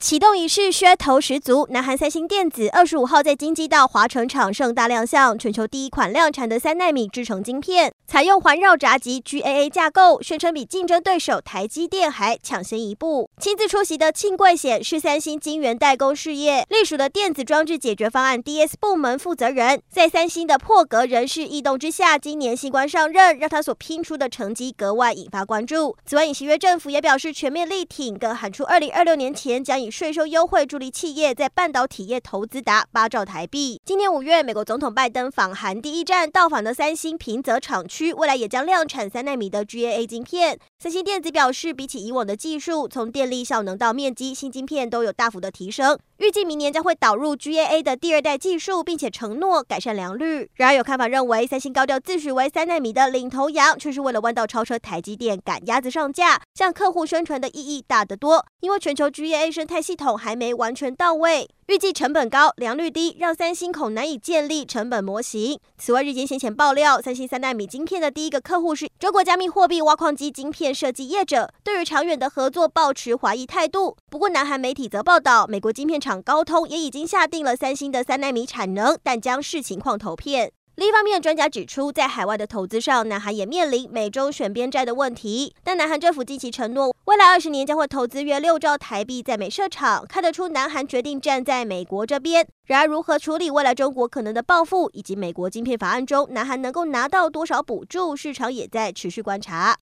启动仪式噱头十足，南韩三星电子二十五号在京畿道华城厂盛大亮相全球第一款量产的三纳米制成晶片，采用环绕闸极 GAA 架构，宣称比竞争对手台积电还抢先一步。亲自出席的庆贵显是三星晶圆代工事业隶属的电子装置解决方案 DS 部门负责人，在三星的破格人事异动之下，今年新官上任，让他所拼出的成绩格外引发关注。此外，尹锡悦政府也表示全面力挺，更喊出二零二六年前将以税收优惠助力企业在半导体业投资达八兆台币。今年五月，美国总统拜登访韩第一站到访的三星平泽厂区，未来也将量产三纳米的 GAA 晶片。三星电子表示，比起以往的技术，从电力效能到面积，新晶片都有大幅的提升。预计明年将会导入 GAA 的第二代技术，并且承诺改善良率。然而，有看法认为，三星高调自诩为三纳米的领头羊，却是为了弯道超车台积电，赶鸭子上架，向客户宣传的意义大得多。因为全球 GAA 生态系统还没完全到位，预计成本高、良率低，让三星恐难以建立成本模型。此外，日经先前爆料，三星三纳米晶片的第一个客户是中国加密货币挖矿机晶片设计业者，对于长远的合作抱持怀疑态度。不过，南韩媒体则报道，美国晶片厂高通也已经下定了三星的三纳米产能，但将视情况投片。另一方面，专家指出，在海外的投资上，南韩也面临美中选边债的问题。但南韩政府近期承诺，未来二十年将会投资约六兆台币在美设厂，看得出南韩决定站在美国这边。然而，如何处理未来中国可能的报复，以及美国晶片法案中南韩能够拿到多少补助，市场也在持续观察。